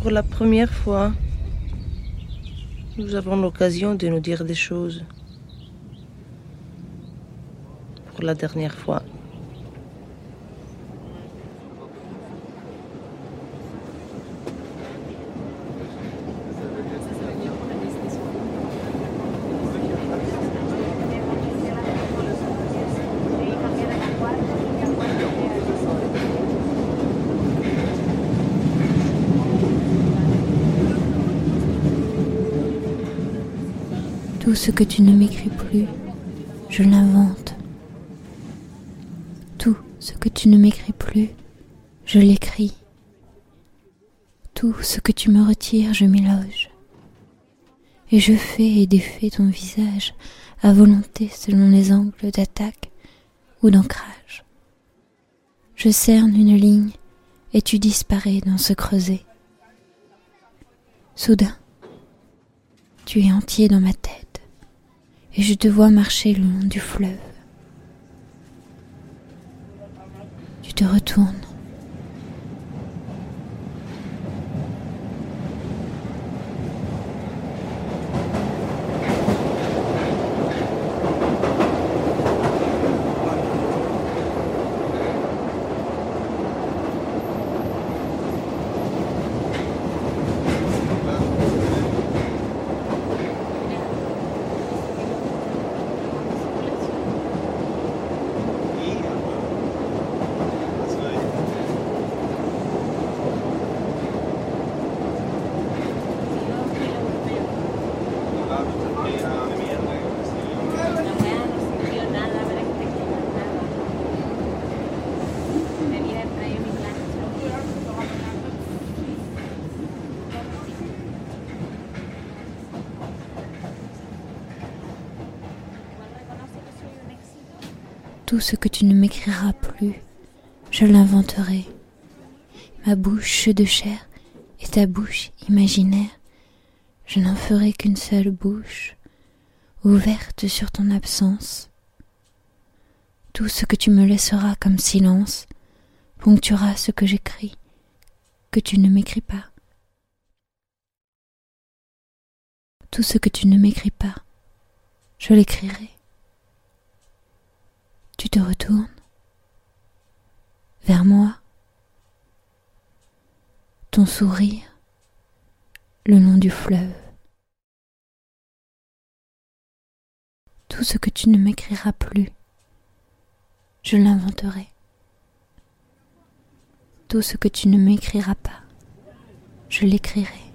Pour la première fois, nous avons l'occasion de nous dire des choses. Pour la dernière fois. Tout ce que tu ne m'écris plus, je l'invente. Tout ce que tu ne m'écris plus, je l'écris. Tout ce que tu me retires, je m'y loge. Et je fais et défais ton visage à volonté selon les angles d'attaque ou d'ancrage. Je cerne une ligne et tu disparais dans ce creuset. Soudain, tu es entier dans ma tête et je te vois marcher le long du fleuve. Tu te retournes. Tout ce que tu ne m'écriras plus, je l'inventerai. Ma bouche de chair et ta bouche imaginaire, je n'en ferai qu'une seule bouche, ouverte sur ton absence. Tout ce que tu me laisseras comme silence ponctuera ce que j'écris, que tu ne m'écris pas. Tout ce que tu ne m'écris pas, je l'écrirai. Te retournes vers moi, ton sourire le long du fleuve. Tout ce que tu ne m'écriras plus, je l'inventerai. Tout ce que tu ne m'écriras pas, je l'écrirai.